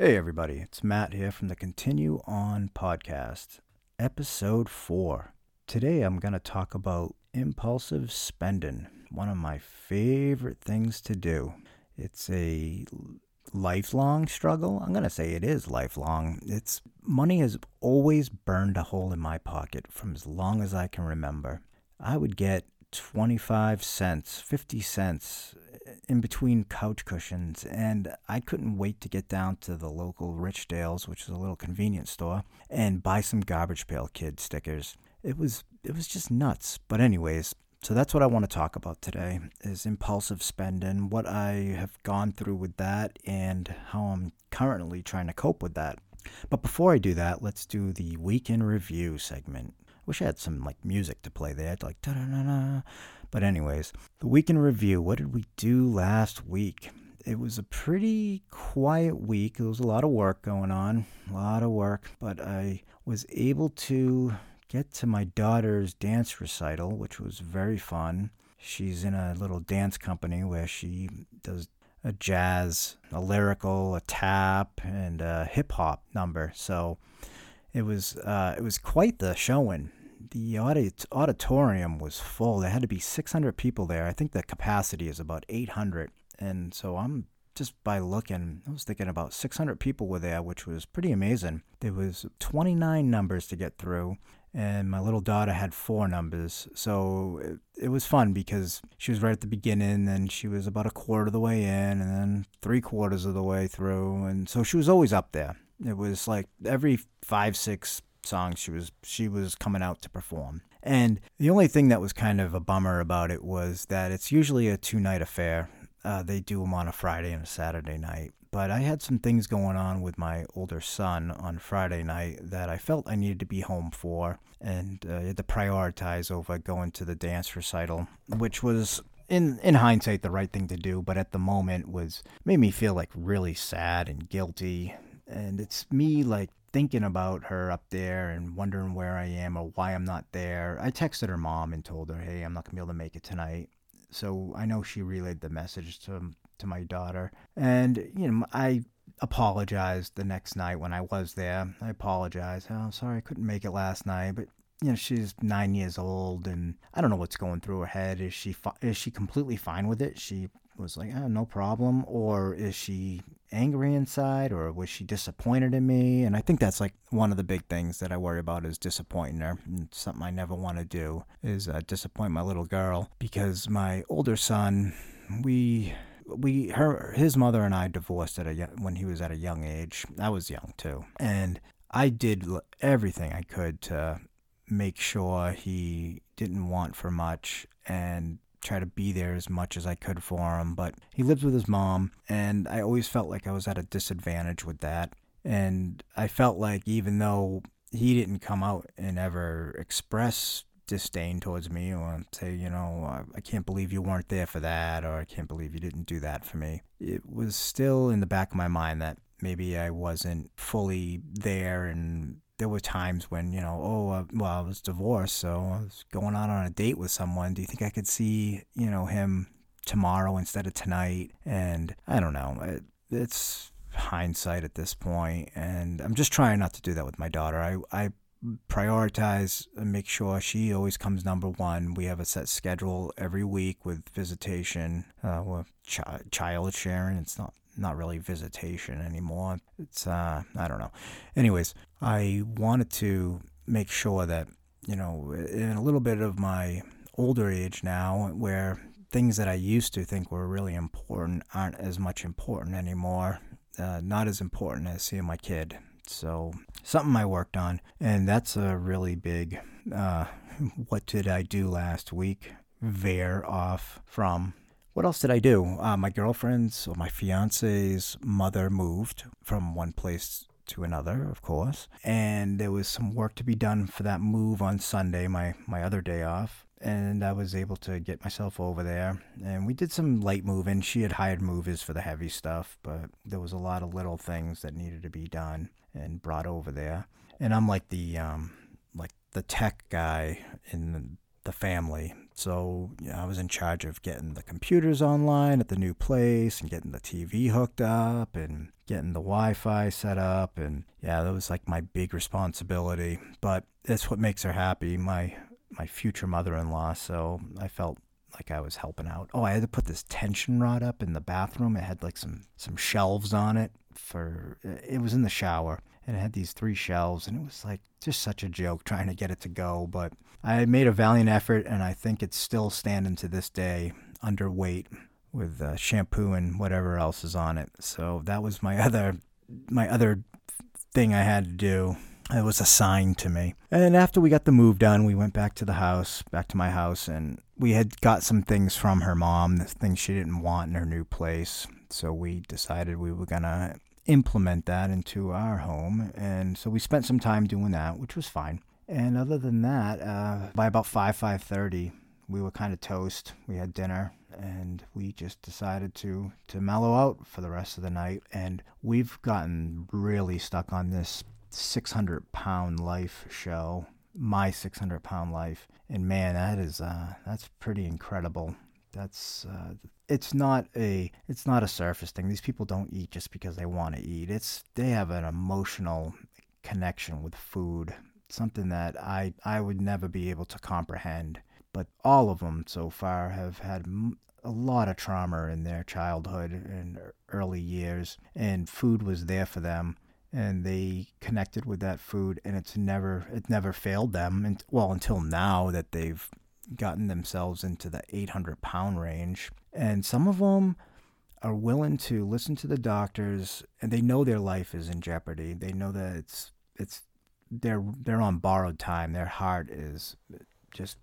Hey, everybody, it's Matt here from the Continue On podcast, episode four. Today I'm going to talk about impulsive spending, one of my favorite things to do. It's a lifelong struggle. I'm going to say it is lifelong. It's money has always burned a hole in my pocket from as long as I can remember. I would get 25 cents, 50 cents eh, in between couch cushions, and I couldn't wait to get down to the local Richdale's, which is a little convenience store, and buy some Garbage Pail Kid stickers. It was it was just nuts. But anyways, so that's what I want to talk about today is impulsive spending, what I have gone through with that, and how I'm currently trying to cope with that. But before I do that, let's do the week in review segment. Wish I had some like music to play there, like da da da da. But anyways, the week in review. What did we do last week? It was a pretty quiet week. There was a lot of work going on, a lot of work, but I was able to get to my daughter's dance recital, which was very fun. She's in a little dance company where she does a jazz, a lyrical, a tap, and a hip hop number. So it was uh, it was quite the showing the audit, auditorium was full. There had to be 600 people there. I think the capacity is about 800. And so I'm just by looking, I was thinking about 600 people were there, which was pretty amazing. There was 29 numbers to get through, and my little daughter had four numbers. So it, it was fun because she was right at the beginning, and she was about a quarter of the way in, and then three quarters of the way through, and so she was always up there. It was like every five, six songs she was she was coming out to perform. And the only thing that was kind of a bummer about it was that it's usually a two night affair. Uh, they do them on a Friday and a Saturday night. But I had some things going on with my older son on Friday night that I felt I needed to be home for, and uh, had to prioritize over going to the dance recital, which was in in hindsight the right thing to do, but at the moment was made me feel like really sad and guilty. And it's me like thinking about her up there and wondering where I am or why I'm not there. I texted her mom and told her, "Hey, I'm not gonna be able to make it tonight." So I know she relayed the message to to my daughter, and you know I apologized the next night when I was there. I apologized. Oh, I'm sorry I couldn't make it last night, but you know she's nine years old, and I don't know what's going through her head. Is she fi- is she completely fine with it? She was like, oh, no problem, or is she angry inside or was she disappointed in me? And I think that's like one of the big things that I worry about is disappointing her. And something I never want to do is uh, disappoint my little girl because my older son, we we her his mother and I divorced at a when he was at a young age. I was young too, and I did everything I could to make sure he didn't want for much and try to be there as much as I could for him. But he lives with his mom, and I always felt like I was at a disadvantage with that. And I felt like even though he didn't come out and ever express disdain towards me or say, you know, I can't believe you weren't there for that, or I can't believe you didn't do that for me. It was still in the back of my mind that maybe I wasn't fully there and there were times when you know oh uh, well i was divorced so i was going out on a date with someone do you think i could see you know him tomorrow instead of tonight and i don't know it, it's hindsight at this point and i'm just trying not to do that with my daughter i i prioritize and make sure she always comes number one. We have a set schedule every week with visitation, uh, with ch- child sharing. It's not not really visitation anymore. It's uh I don't know. Anyways, I wanted to make sure that, you know, in a little bit of my older age now where things that I used to think were really important aren't as much important anymore. Uh, not as important as seeing my kid. So something I worked on, and that's a really big. Uh, what did I do last week? Veer off from what else did I do? Uh, my girlfriend's or my fiance's mother moved from one place to another, of course, and there was some work to be done for that move on Sunday, my my other day off. And I was able to get myself over there, and we did some light moving. She had hired movers for the heavy stuff, but there was a lot of little things that needed to be done and brought over there. And I'm like the um, like the tech guy in the family. So yeah, I was in charge of getting the computers online at the new place and getting the TV hooked up and getting the Wi-Fi set up. And yeah, that was like my big responsibility. But that's what makes her happy. My my future mother-in-law. So I felt like I was helping out. Oh, I had to put this tension rod up in the bathroom. It had like some some shelves on it for it was in the shower and it had these three shelves and it was like just such a joke trying to get it to go, but I made a valiant effort and I think it's still standing to this day underweight with uh, shampoo and whatever else is on it. So that was my other my other thing I had to do it was assigned to me. And after we got the move done, we went back to the house, back to my house, and we had got some things from her mom, the things she didn't want in her new place. So we decided we were to implement that into our home. And so we spent some time doing that, which was fine. And other than that, uh, by about 5, 5.30, we were kind of toast. We had dinner and we just decided to to mellow out for the rest of the night and we've gotten really stuck on this 600 pound life show my 600 pound life and man that is uh that's pretty incredible that's uh it's not a it's not a surface thing. These people don't eat just because they want to eat. It's they have an emotional connection with food something that i i would never be able to comprehend. But all of them so far have had a lot of trauma in their childhood and early years and food was there for them and they connected with that food and it's never it never failed them and well until now that they've gotten themselves into the 800 pound range and some of them are willing to listen to the doctors and they know their life is in jeopardy they know that it's it's they're they're on borrowed time their heart is just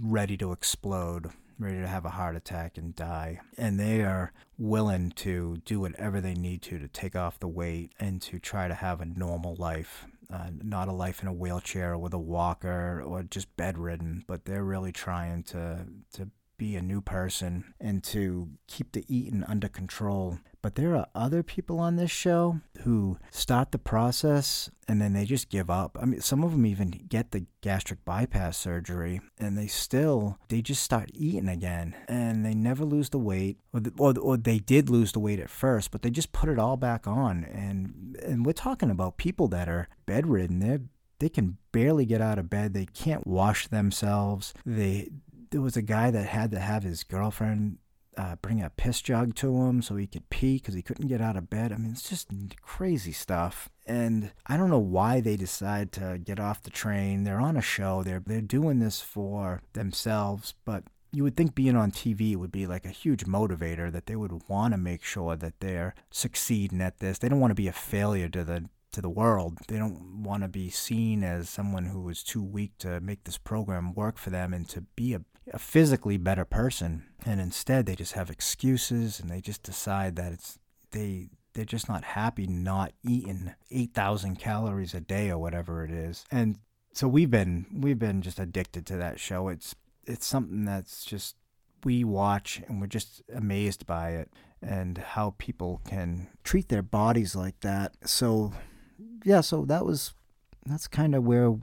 ready to explode ready to have a heart attack and die. And they are willing to do whatever they need to to take off the weight and to try to have a normal life. Uh, not a life in a wheelchair with a walker or just bedridden, but they're really trying to to be a new person and to keep the eating under control. But there are other people on this show who start the process and then they just give up. I mean, some of them even get the gastric bypass surgery and they still, they just start eating again and they never lose the weight. Or, the, or, or they did lose the weight at first, but they just put it all back on. And, and we're talking about people that are bedridden. They're they can barely get out of bed. They can't wash themselves. They there was a guy that had to have his girlfriend uh, bring a piss jug to him so he could pee because he couldn't get out of bed. I mean, it's just crazy stuff. And I don't know why they decide to get off the train. They're on a show. They're they're doing this for themselves, but you would think being on TV would be like a huge motivator that they would want to make sure that they're succeeding at this. They don't want to be a failure to the to the world. They don't want to be seen as someone who is too weak to make this program work for them and to be a, a physically better person. And instead, they just have excuses and they just decide that it's they they're just not happy not eating 8,000 calories a day or whatever it is. And so we've been we've been just addicted to that show. It's it's something that's just we watch and we're just amazed by it and how people can treat their bodies like that. So yeah, so that was that's kind of where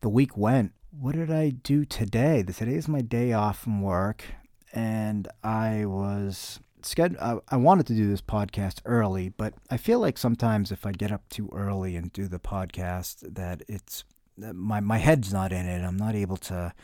the week went. What did I do today? Today is my day off from work, and I was scheduled. I, wanted to do this podcast early, but I feel like sometimes if I get up too early and do the podcast, that it's my my head's not in it. I'm not able to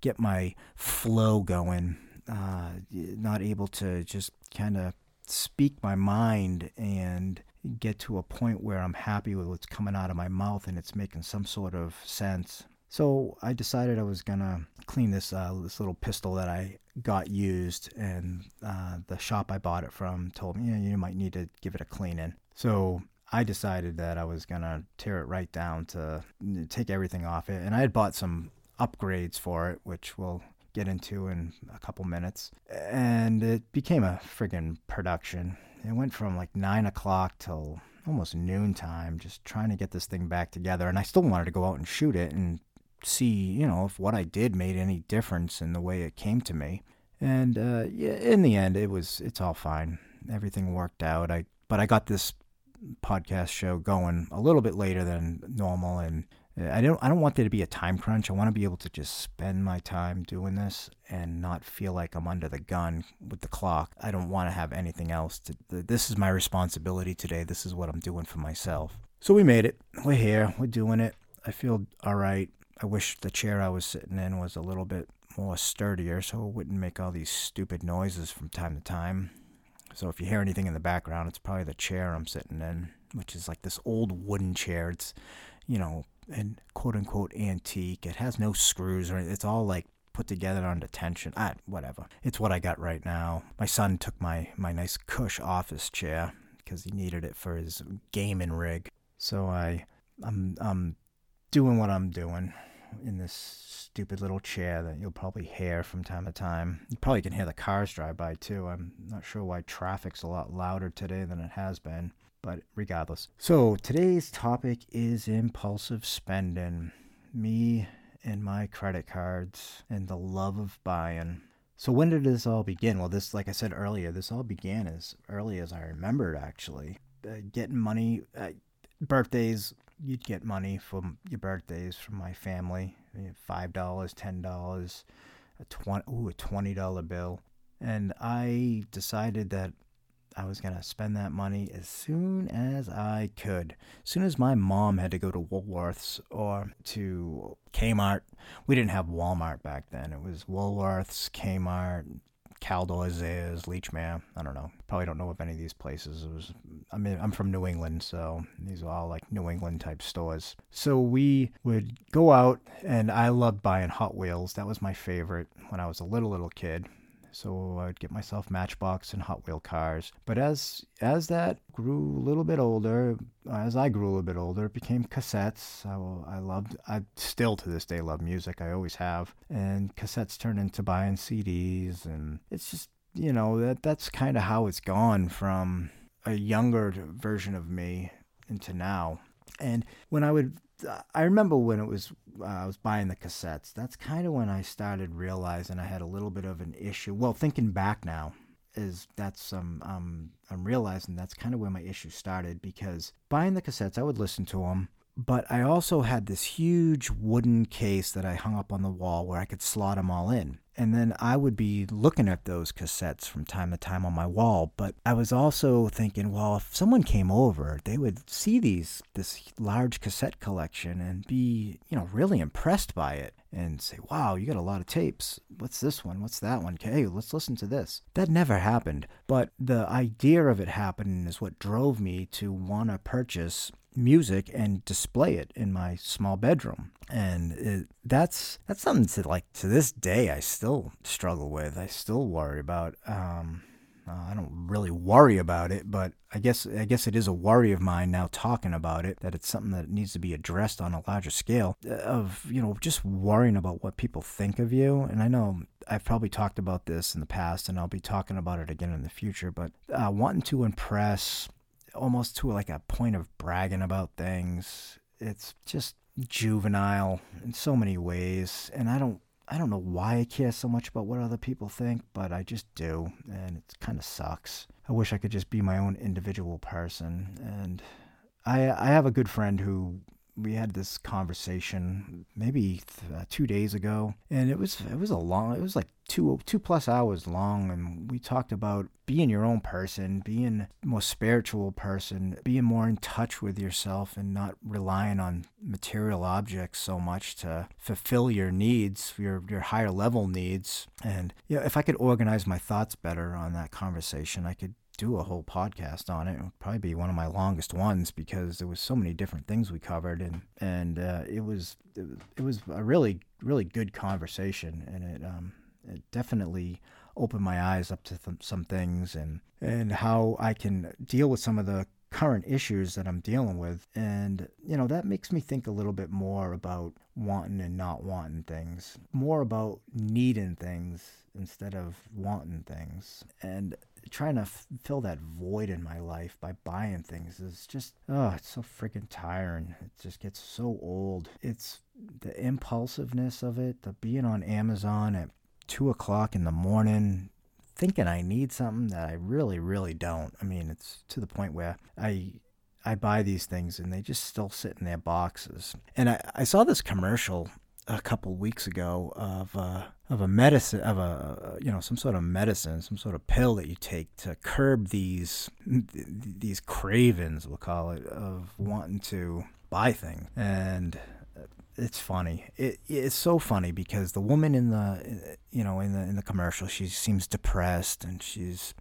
get my flow going. Uh, not able to just kind of speak my mind and get to a point where I'm happy with what's coming out of my mouth and it's making some sort of sense. So I decided I was gonna clean this uh, this little pistol that I got used, and uh, the shop I bought it from told me, yeah, you might need to give it a cleaning. So I decided that I was gonna tear it right down to take everything off it, and I had bought some upgrades for it, which we'll get into in a couple minutes, and it became a friggin' production. It went from like nine o'clock till almost noontime, just trying to get this thing back together. And I still wanted to go out and shoot it and see, you know, if what I did made any difference in the way it came to me. And uh, yeah, in the end, it was it's all fine. Everything worked out. I but I got this podcast show going a little bit later than normal, and I don't I don't want there to be a time crunch. I want to be able to just spend my time doing this and not feel like I'm under the gun with the clock. I don't want to have anything else to this is my responsibility today. This is what I'm doing for myself. So we made it. We're here. We're doing it. I feel all right. I wish the chair I was sitting in was a little bit more sturdier so it wouldn't make all these stupid noises from time to time. So if you hear anything in the background, it's probably the chair I'm sitting in, which is like this old wooden chair. It's, you know, and quote unquote antique. It has no screws or it's all like put together under tension. Ah, whatever. It's what I got right now. My son took my my nice cush office chair because he needed it for his gaming rig. So I I'm I'm doing what I'm doing in this stupid little chair that you'll probably hear from time to time. You probably can hear the cars drive by too. I'm not sure why traffic's a lot louder today than it has been but regardless. So today's topic is impulsive spending. Me and my credit cards and the love of buying. So when did this all begin? Well, this, like I said earlier, this all began as early as I remembered. Actually, uh, getting money, uh, birthdays. You'd get money from your birthdays from my family. Five dollars, ten dollars, a twenty, ooh, a twenty dollar bill. And I decided that I was going to spend that money as soon as I could. As soon as my mom had to go to Woolworths or to Kmart. We didn't have Walmart back then. It was Woolworths, Kmart, Caldor, Zayres, Lechmere. I don't know. Probably don't know of any of these places. It was. I mean, I'm from New England, so these are all like New England type stores. So we would go out, and I loved buying Hot Wheels. That was my favorite when I was a little little kid so I'd get myself Matchbox and Hot Wheel cars. But as as that grew a little bit older, as I grew a little bit older, it became cassettes. I, I loved, I still to this day love music. I always have, and cassettes turned into buying CDs, and it's just you know that that's kind of how it's gone from a younger version of me into now. And when I would I remember when it was uh, I was buying the cassettes. That's kind of when I started realizing I had a little bit of an issue. Well, thinking back now, is that's um, um I'm realizing that's kind of where my issue started because buying the cassettes, I would listen to them, but I also had this huge wooden case that I hung up on the wall where I could slot them all in. And then I would be looking at those cassettes from time to time on my wall. But I was also thinking, well, if someone came over, they would see these this large cassette collection and be, you know, really impressed by it and say, wow, you got a lot of tapes. What's this one? What's that one? Hey, let's listen to this. That never happened. But the idea of it happening is what drove me to want to purchase music and display it in my small bedroom and it, that's that's something to like to this day I still struggle with. I still worry about. Um, uh, I don't really worry about it, but I guess I guess it is a worry of mine now talking about it that it's something that needs to be addressed on a larger scale uh, of you know just worrying about what people think of you. And I know I've probably talked about this in the past, and I'll be talking about it again in the future. But uh, wanting to impress, almost to like a point of bragging about things, it's just juvenile in so many ways, and I don't I don't know why I care so much about what other people think, but I just do, and it kind of sucks. I wish I could just be my own individual person, and I I have a good friend who we had this conversation maybe th- uh, two days ago, and it was it was a long it was like two two plus hours long, and we talked about being your own person, being more spiritual person, being more in touch with yourself, and not relying on material objects so much to fulfill your needs, your your higher level needs. And yeah, you know, if I could organize my thoughts better on that conversation, I could do a whole podcast on it. It would probably be one of my longest ones because there was so many different things we covered, and and uh, it was it was a really really good conversation, and it um it definitely opened my eyes up to th- some things and and how I can deal with some of the current issues that I'm dealing with. And, you know, that makes me think a little bit more about wanting and not wanting things, more about needing things instead of wanting things. And trying to f- fill that void in my life by buying things is just oh it's so freaking tiring. It just gets so old. It's the impulsiveness of it the being on amazon at two o'clock in the morning thinking i need something that i really really don't. I mean it's to the point where i I buy these things and they just still sit in their boxes. And I, I saw this commercial a couple weeks ago of a, of a medicine of a uh, you know some sort of medicine some sort of pill that you take to curb these these cravings we'll call it of wanting to buy things. And it's funny. It, it's so funny because the woman in the you know in the in the commercial she seems depressed and she's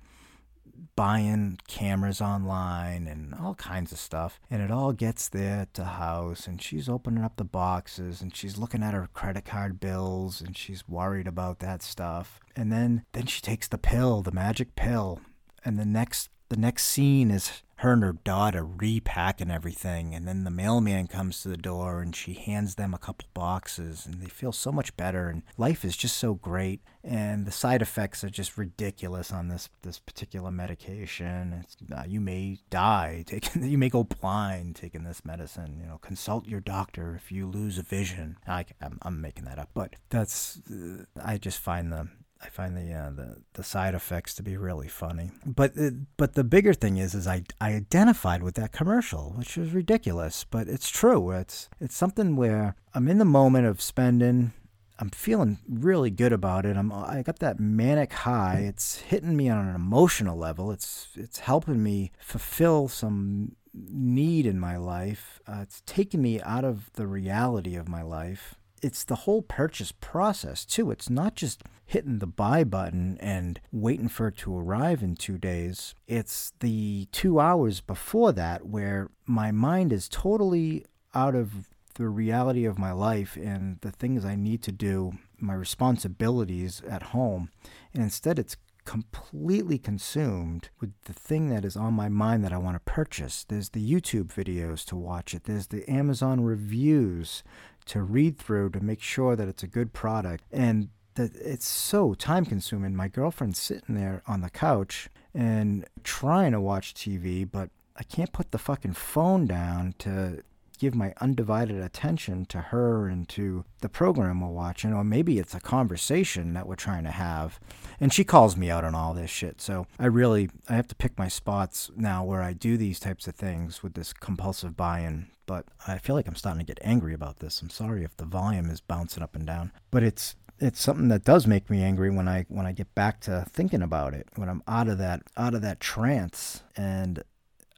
buying cameras online and all kinds of stuff. And it all gets there to house and she's opening up the boxes and she's looking at her credit card bills and she's worried about that stuff. And then then she takes the pill, the magic pill. And the next the next scene is her and her daughter repacking everything and then the mailman comes to the door and she hands them a couple boxes and they feel so much better and life is just so great and the side effects are just ridiculous on this this particular medication. Uh, you may die taking you may go blind taking this medicine you know consult your doctor if you lose a vision. I, I'm, I'm making that up but that's uh, I just find the I find the, uh, the the side effects to be really funny. But uh, but the bigger thing is is I, I identified with that commercial, which was ridiculous, but it's true. It's it's something where I'm in the moment of spending. I'm feeling really good about it. I'm I got that manic high. It's hitting me on an emotional level. It's it's helping me fulfill some need in my life. Uh, it's taking me out of the reality of my life it's the whole purchase process too. It's not just hitting the buy button and waiting for it to arrive in two days. It's the two hours before that where my mind is totally out of the reality of my life and the things I need to do, my responsibilities at home. And instead, it's completely consumed with the thing that is on my mind that I want to purchase. There's the YouTube videos to watch it, there's the Amazon reviews to read through to make sure that it's a good product. And that it's so time consuming. My girlfriend's sitting there on the couch and trying to watch TV, but I can't put the fucking phone down to give my undivided attention to her and to the program we're watching, or maybe it's a conversation that we're trying to have. And she calls me out on all this shit. So I really I have to pick my spots now where I do these types of things with this compulsive buy-in but I feel like I'm starting to get angry about this. I'm sorry if the volume is bouncing up and down, but it's it's something that does make me angry when I when I get back to thinking about it. When I'm out of that out of that trance, and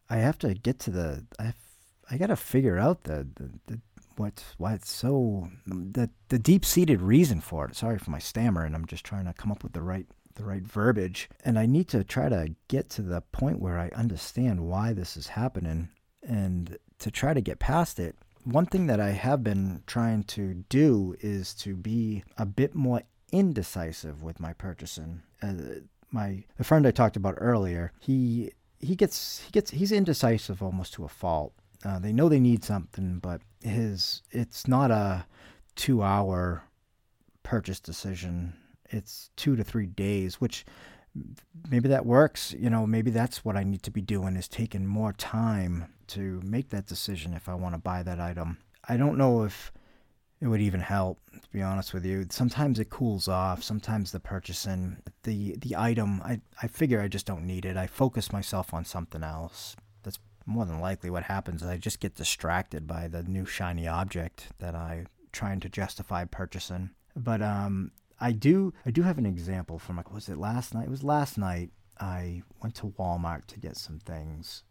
I have to get to the I I got to figure out the, the, the what why it's so the the deep seated reason for it. Sorry for my stammer, and I'm just trying to come up with the right the right verbiage. And I need to try to get to the point where I understand why this is happening and to try to get past it, one thing that I have been trying to do is to be a bit more indecisive with my purchasing. Uh, my the friend I talked about earlier, he he gets he gets he's indecisive almost to a fault. Uh, they know they need something, but his it's not a two hour purchase decision. It's two to three days, which maybe that works. You know, maybe that's what I need to be doing is taking more time to make that decision if I want to buy that item. I don't know if it would even help, to be honest with you. Sometimes it cools off. Sometimes the purchasing, the the item, I, I figure I just don't need it. I focus myself on something else. More than likely what happens. Is I just get distracted by the new shiny object that I'm trying to justify purchasing. But um, I do I do have an example from like was it last night? It was last night. I went to Walmart to get some things.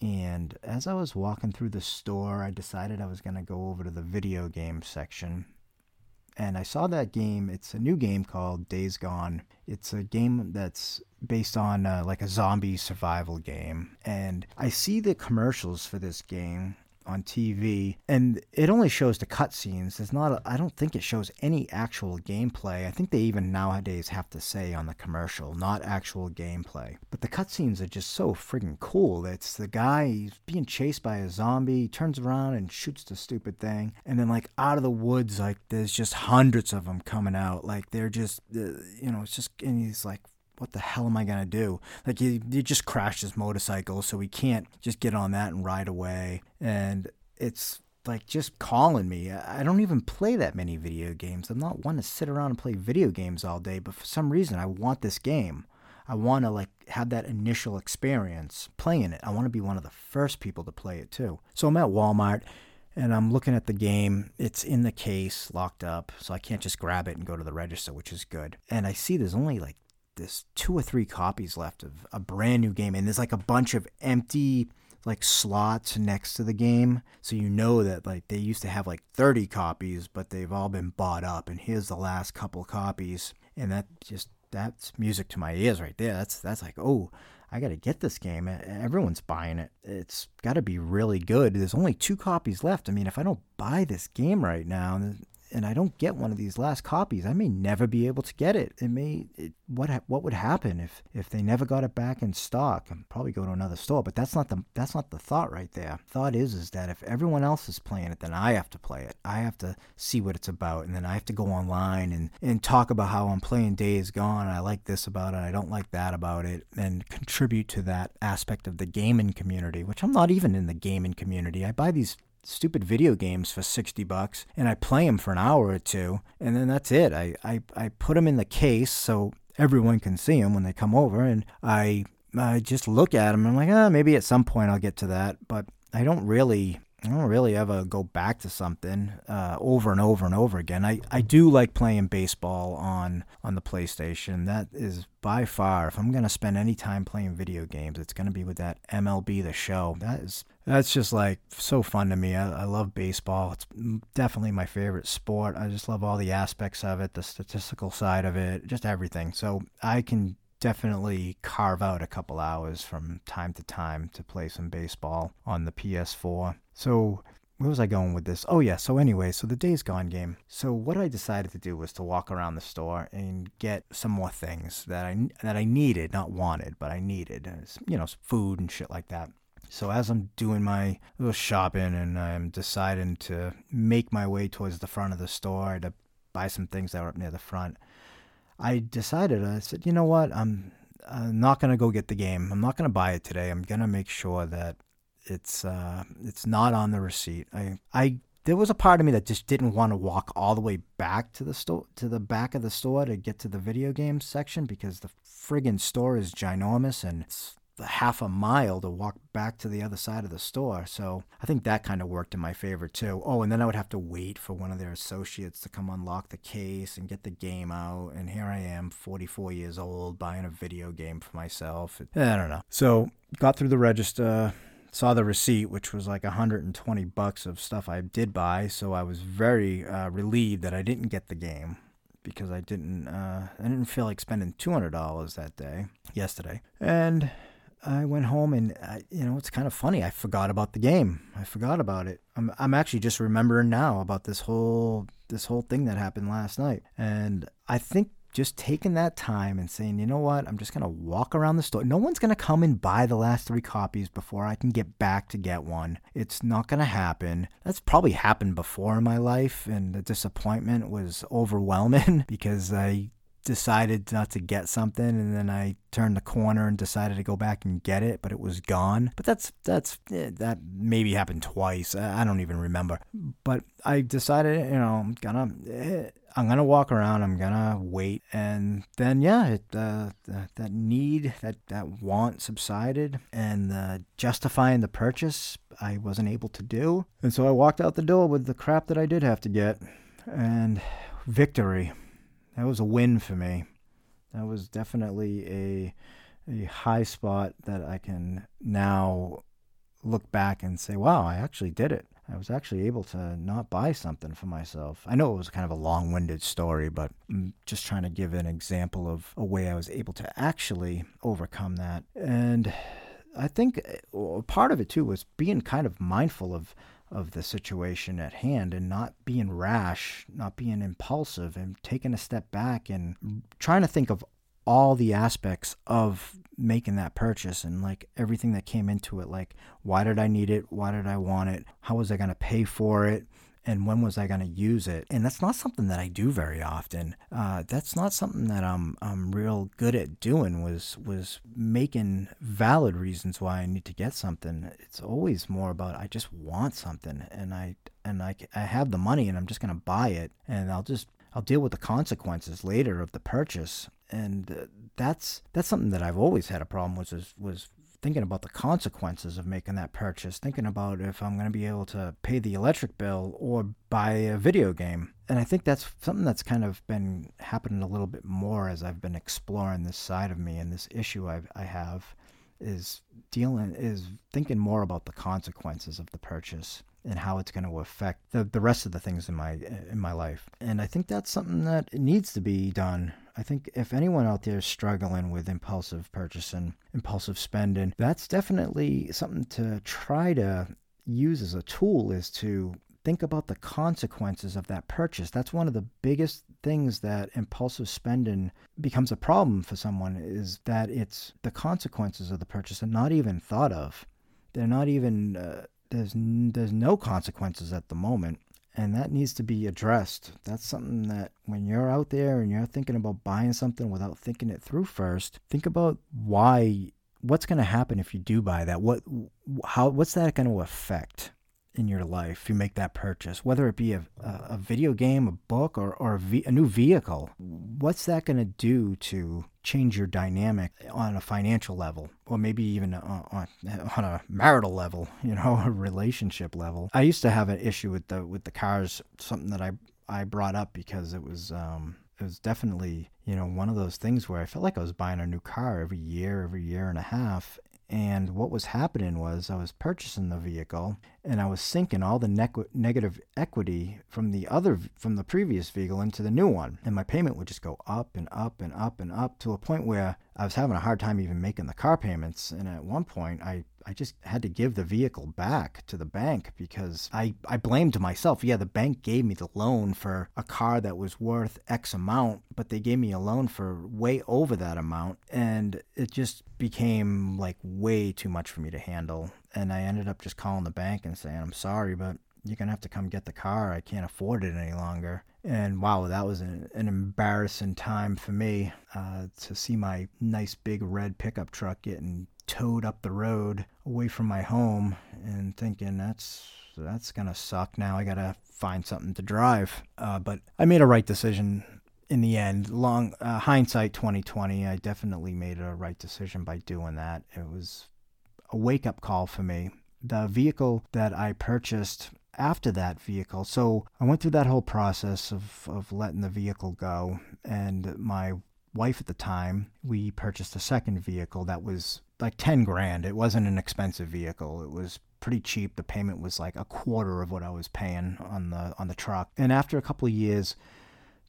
And as I was walking through the store, I decided I was going to go over to the video game section. And I saw that game. It's a new game called Days Gone. It's a game that's based on uh, like a zombie survival game. And I see the commercials for this game on TV, and it only shows the cutscenes. It's not. I don't think it shows any actual gameplay. I think they even nowadays have to say on the commercial, not actual gameplay. But the cutscenes are just so friggin' cool. It's the guy being chased by a zombie, he turns around and shoots the stupid thing, and then like out of the woods, like there's just hundreds of them coming out. Like they're just, uh, you know, it's just, and he's like what the hell am I gonna do? Like he, he just crashed his motorcycle, so he can't just get on that and ride away. And it's like just calling me. I don't even play that many video games. I'm not one to sit around and play video games all day, but for some reason I want this game. I want to like have that initial experience playing it. I want to be one of the first people to play it too. So I'm at Walmart and I'm looking at the game. It's in the case, locked up, so I can't just grab it and go to the register, which is good. And I see there's only like this two or three copies left of a brand new game, and there's like a bunch of empty like slots next to the game. So you know that like they used to have like 30 copies, but they've all been bought up and here's the last couple copies. And that just that's music to my ears right there. That's that's like, "Oh, I got to get this game. Everyone's buying it. It's got to be really good. There's only two copies left. I mean, if I don't buy this game right now, and I don't get one of these last copies, I may never be able to get it. It may it, what what would happen if if they never got it back in stock? I'd probably go to another store. But that's not the that's not the thought right there. Thought is is that if everyone else is playing it, then I have to play it. I have to see what it's about, and then I have to go online and and talk about how I'm playing Days Gone. I like this about it. I don't like that about it, and contribute to that aspect of the gaming community, which I'm not even in the gaming community. I buy these stupid video games for 60 bucks and I play them for an hour or two and then that's it. I, I, I put them in the case so everyone can see them when they come over and I, I just look at them I'm like, ah, maybe at some point I'll get to that. But I don't really I don't really ever go back to something uh, over and over and over again. I, I do like playing baseball on on the PlayStation. That is by far, if I'm gonna spend any time playing video games, it's gonna be with that MLB The Show. That is that's just like so fun to me. I, I love baseball. It's definitely my favorite sport. I just love all the aspects of it, the statistical side of it, just everything. So I can definitely carve out a couple hours from time to time to play some baseball on the PS4. So, where was I going with this? Oh, yeah. So, anyway, so the Days Gone game. So, what I decided to do was to walk around the store and get some more things that I, that I needed, not wanted, but I needed. You know, food and shit like that. So as I'm doing my little shopping and I'm deciding to make my way towards the front of the store to buy some things that were up near the front, I decided, I said, you know what, I'm, I'm not going to go get the game. I'm not going to buy it today. I'm going to make sure that it's uh, it's not on the receipt. I I there was a part of me that just didn't want to walk all the way back to the store to the back of the store to get to the video game section because the friggin' store is ginormous and it's half a mile to walk back to the other side of the store. So I think that kind of worked in my favor too. Oh, and then I would have to wait for one of their associates to come unlock the case and get the game out. And here I am, 44 years old, buying a video game for myself. I don't know. So got through the register. Saw the receipt, which was like 120 bucks of stuff I did buy, so I was very uh, relieved that I didn't get the game because I didn't uh, I didn't feel like spending two hundred dollars that day yesterday. And I went home and I, you know it's kind of funny. I forgot about the game. I forgot about it. I'm I'm actually just remembering now about this whole this whole thing that happened last night. And I think just taking that time and saying, you know what, I'm just gonna walk around the store. No one's gonna come and buy the last three copies before I can get back to get one. It's not gonna happen. That's probably happened before in my life, and the disappointment was overwhelming because I decided not to get something and then I turned the corner and decided to go back and get it, but it was gone. But that's that's eh, that maybe happened twice. I don't even remember. But I decided, you know, I'm gonna eh, I'm gonna walk around. I'm gonna wait, and then yeah, it, uh, that need that that want subsided, and uh, justifying the purchase I wasn't able to do, and so I walked out the door with the crap that I did have to get, and victory that was a win for me. That was definitely a a high spot that I can now look back and say, wow, I actually did it. I was actually able to not buy something for myself. I know it was kind of a long winded story, but I'm just trying to give an example of a way I was able to actually overcome that. And I think uh, part of it too was being kind of mindful of of the situation at hand and not being rash, not being impulsive, and taking a step back and trying to think of all the aspects of making that purchase and like everything that came into it like why did i need it? Why did i want it? How was i going to pay for it and when was I going to use it? And that's not something that I do very often. Uh, that's not something that I'm I'm real good at doing. Was was making valid reasons why I need to get something. It's always more about I just want something, and I and I I have the money, and I'm just going to buy it, and I'll just I'll deal with the consequences later of the purchase. And uh, that's that's something that I've always had a problem with was was thinking about the consequences of making that purchase, thinking about if I'm going to be able to pay the electric bill or buy a video game. And I think that's something that's kind of been happening a little bit more as I've been exploring this side of me and this issue I've, I have is dealing is thinking more about the consequences of the purchase and how it's going to affect the, the rest of the things in my in my life. And I think that's something that needs to be done. I think if anyone out there is struggling with impulsive purchasing, impulsive spending, that's definitely something to try to use as a tool is to think about the consequences of that purchase. That's one of the biggest things that impulsive spending becomes a problem for someone is that it's the consequences of the purchase are not even thought of. They're not even uh, there's there's no consequences at the moment and that needs to be addressed. That's something that when you're out there and you're thinking about buying something without thinking it through first think about why what's going to happen if you do buy that? What how what's that going to affect in your life you make that purchase, whether it be a, a, video game, a book, or, or a, new vehicle. What's that going to do to change your dynamic on a financial level, or maybe even on, on a marital level, you know, a relationship level? I used to have an issue with the with the cars, something that I I brought up because it was um, it was definitely you know one of those things where I felt like I was buying a new car every year, every year and a half, and what was happening was I was purchasing the vehicle and I was sinking all the ne- negative equity from the other from the previous vehicle into the new one. And my payment would just go up and up and up and up to a point where I was having a hard time even making the car payments. And at one point I I just had to give the vehicle back to the bank because I, I blamed myself. Yeah, the bank gave me the loan for a car that was worth X amount, but they gave me a loan for way over that amount. And it just became like way too much for me to handle. And I ended up just calling the bank and saying, I'm sorry, but you're going to have to come get the car. I can't afford it any longer. And wow, that was an, an embarrassing time for me uh, to see my nice big red pickup truck getting towed up the road away from my home and thinking that's that's gonna suck. Now i gotta find something to drive. Uh, but i made a right decision in the end. Long uh, hindsight 2020 i definitely made a right decision by doing that. It was a wake-up call for me. The vehicle that i purchased after that vehicle so i went through that whole process of, of letting the vehicle go and my wife at the time we purchased a second vehicle that was like 10 grand. It wasn't an expensive vehicle. It was pretty cheap. The payment was like a quarter of what I was paying on the on the truck. And after a couple of years,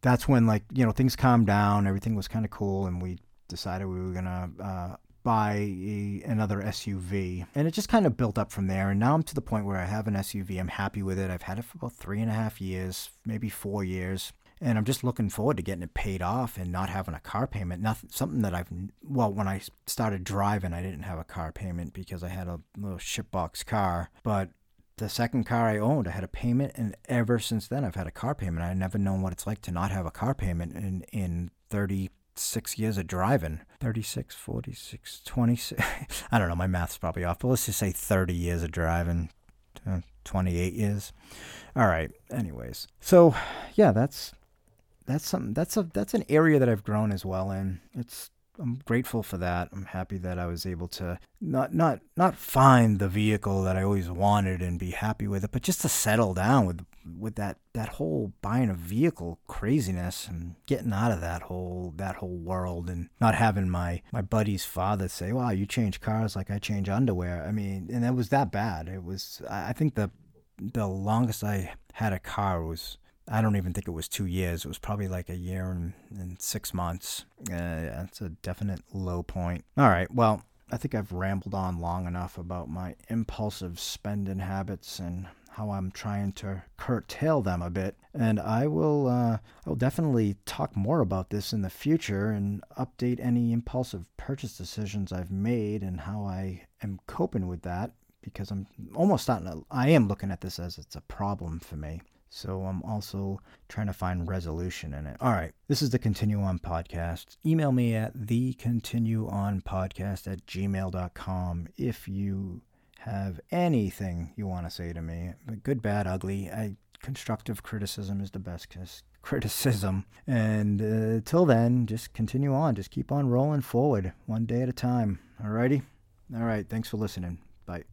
that's when like, you know, things calmed down, everything was kind of cool and we decided we were going to uh, buy a, another SUV. And it just kind of built up from there. And now I'm to the point where I have an SUV. I'm happy with it. I've had it for about three and a half years, maybe four years and I'm just looking forward to getting it paid off and not having a car payment. Nothing, something that I've well, when I started driving, I didn't have a car payment because I had a little shitbox car. But the second car I owned, I had a payment, and ever since then, I've had a car payment. I've never known what it's like to not have a car payment in in 36 years of driving. 36, 46, 26. I don't know. My math's probably off, but let's just say 30 years of driving. Uh, 28 years. All right. Anyways, so yeah, that's that's something that's a that's an area that I've grown as well in. It's I'm grateful for that. I'm happy that I was able to not not not find the vehicle that I always wanted and be happy with it, but just to settle down with with that that whole buying a vehicle craziness and getting out of that whole that whole world and not having my my buddy's father say, "Wow, you change cars like I change underwear." I mean, and it was that bad. It was I think the the longest I had a car was I don't even think it was two years. It was probably like a year and, and six months. Uh, that's a definite low point. All right. Well, I think I've rambled on long enough about my impulsive spending habits and how I'm trying to curtail them a bit. And I will, uh, I will definitely talk more about this in the future and update any impulsive purchase decisions I've made and how I am coping with that because I'm almost starting to, I am looking at this as it's a problem for me. So I'm also trying to find resolution in it. All right. This is the Continue On Podcast. Email me at thecontinueonpodcast at gmail.com if you have anything you want to say to me. Good, bad, ugly. I constructive criticism is the best criticism. And uh, till then, just continue on. Just keep on rolling forward one day at a time. All righty? All right. Thanks for listening.